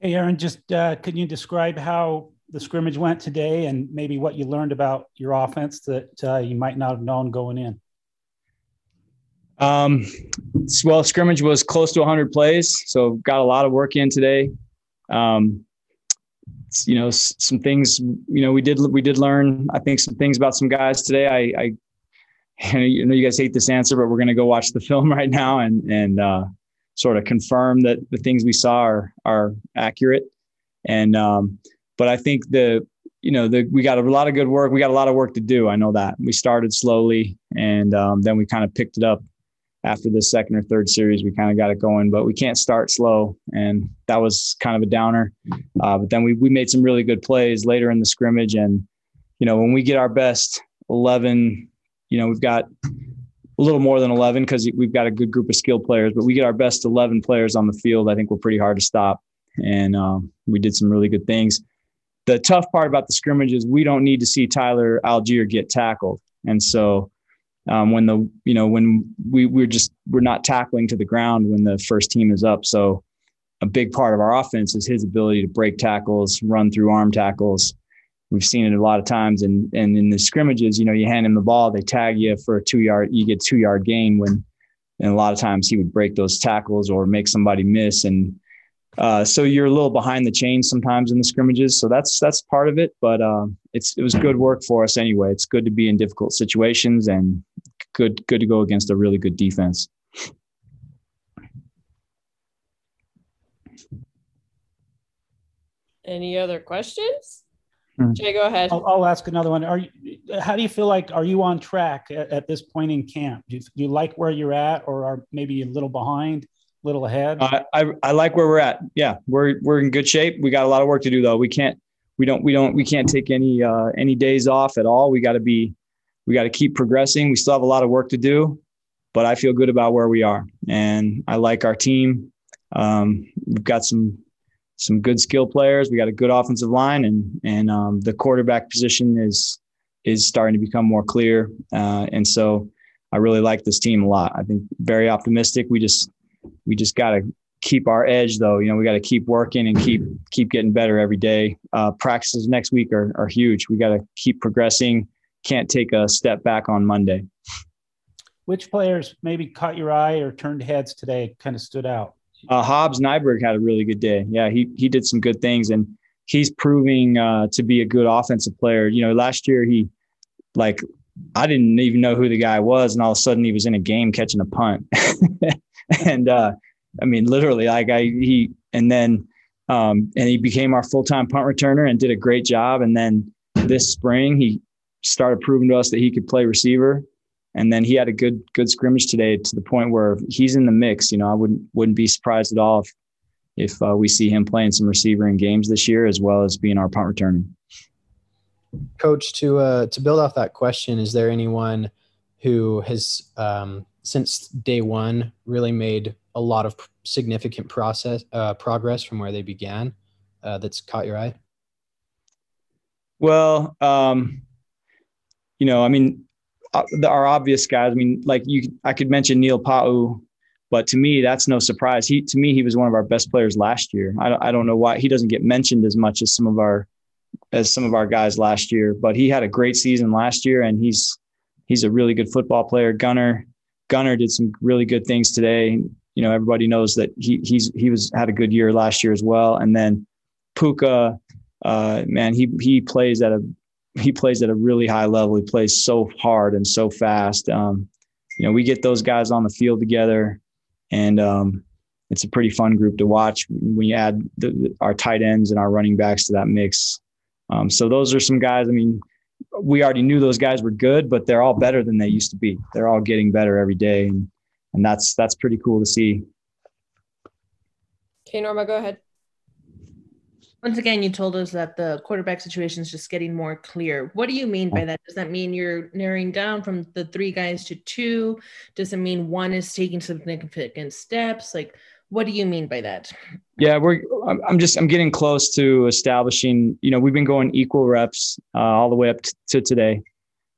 Hey, Aaron, just uh, can you describe how the scrimmage went today and maybe what you learned about your offense that uh, you might not have known going in? Um, well, scrimmage was close to 100 plays, so got a lot of work in today. Um, you know, some things. You know, we did we did learn. I think some things about some guys today. I, I you know, you guys hate this answer, but we're going to go watch the film right now and and uh, sort of confirm that the things we saw are are accurate. And um, but I think the you know the we got a lot of good work. We got a lot of work to do. I know that we started slowly, and um, then we kind of picked it up after the second or third series. We kind of got it going, but we can't start slow, and that was kind of a downer. Uh, but then we we made some really good plays later in the scrimmage, and you know when we get our best eleven, you know we've got a little more than 11 because we've got a good group of skilled players, but we get our best 11 players on the field. I think we're pretty hard to stop. And um, we did some really good things. The tough part about the scrimmage is we don't need to see Tyler Allgeier get tackled. And so um, when the, you know, when we, we're just, we're not tackling to the ground when the first team is up. So a big part of our offense is his ability to break tackles, run through arm tackles, we've seen it a lot of times. And and in the scrimmages, you know, you hand him the ball, they tag you for a two yard, you get two yard gain when, and a lot of times he would break those tackles or make somebody miss. And uh, so you're a little behind the chains sometimes in the scrimmages. So that's that's part of it. But uh, it's it was good work for us anyway. It's good to be in difficult situations and good good to go against a really good defense. Any other questions? Mm-hmm. Jay, go ahead. I'll, I'll, ask another one. Are you, how do you feel like, are you on track at, at this point in camp? Do you, do you, like where you're at or are maybe a little behind, a little ahead? Uh, I, I like where we're at. Yeah, we're, we're in good shape. We got a lot of work to do though. We can't, we don't, we don't, we can't take any, uh, any days off at all. We got to be, we got to keep progressing. We still have a lot of work to do, but I feel good about where we are and I like our team. Um, we've got some some good skill players. We got a good offensive line, and and um, the quarterback position is is starting to become more clear. Uh, and so I really like this team a lot. I think very optimistic. We just we just got to keep our edge though. You know, we got to keep working and keep keep getting better every day. Uh, practices next week are are huge. We got to keep progressing. Can't take a step back on Monday. Which players maybe caught your eye or turned heads today? Kind of stood out. Uh, Hobbs Nyberg had a really good day. Yeah, he he did some good things, and he's proving uh, to be a good offensive player. You know, last year he like I didn't even know who the guy was, and all of a sudden he was in a game catching a punt, and uh, I mean literally like I he and then um, and he became our full time punt returner and did a great job. And then this spring he started proving to us that he could play receiver and then he had a good good scrimmage today to the point where he's in the mix. You know, I wouldn't wouldn't be surprised at all if if uh, we see him playing some receiver in games this year as well as being our punt returner. Coach, to uh, to build off that question, is there anyone who has um, since day one really made a lot of significant process uh, progress from where they began uh, that's caught your eye? Well, um, you know, I mean, uh, our obvious guys. I mean, like you, I could mention Neil Pau, but to me, that's no surprise. He, to me, he was one of our best players last year. I, I don't know why he doesn't get mentioned as much as some of our, as some of our guys last year, but he had a great season last year and he's, he's a really good football player. Gunner, Gunner did some really good things today. You know, everybody knows that he, he's, he was, had a good year last year as well. And then Puka, uh, man, he, he plays at a he plays at a really high level. He plays so hard and so fast. Um, you know, we get those guys on the field together, and um, it's a pretty fun group to watch when you add the, our tight ends and our running backs to that mix. Um, so those are some guys. I mean, we already knew those guys were good, but they're all better than they used to be. They're all getting better every day, and and that's that's pretty cool to see. Okay, Norma, go ahead. Once again, you told us that the quarterback situation is just getting more clear. What do you mean by that? Does that mean you're narrowing down from the three guys to two? Does it mean one is taking significant steps? Like, what do you mean by that? Yeah, we're. I'm just. I'm getting close to establishing. You know, we've been going equal reps uh, all the way up t- to today,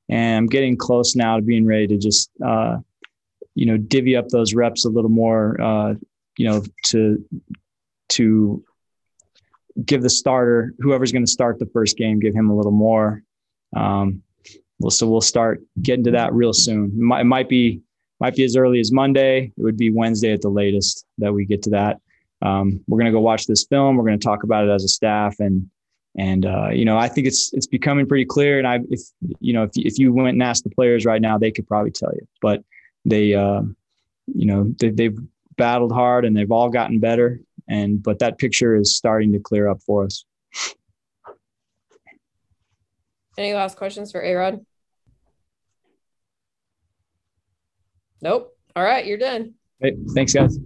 and I'm getting close now to being ready to just, uh, you know, divvy up those reps a little more. Uh, you know, to to give the starter, whoever's going to start the first game, give him a little more. Um, well, so we'll start getting to that real soon. It might, be might be as early as Monday. It would be Wednesday at the latest that we get to that. Um, we're going to go watch this film. We're going to talk about it as a staff, and and uh, you know I think it's it's becoming pretty clear. And I if you know if if you went and asked the players right now, they could probably tell you. But they uh, you know they, they've battled hard and they've all gotten better. And but that picture is starting to clear up for us. Any last questions for Arod? Nope. All right, you're done. Hey, thanks, guys.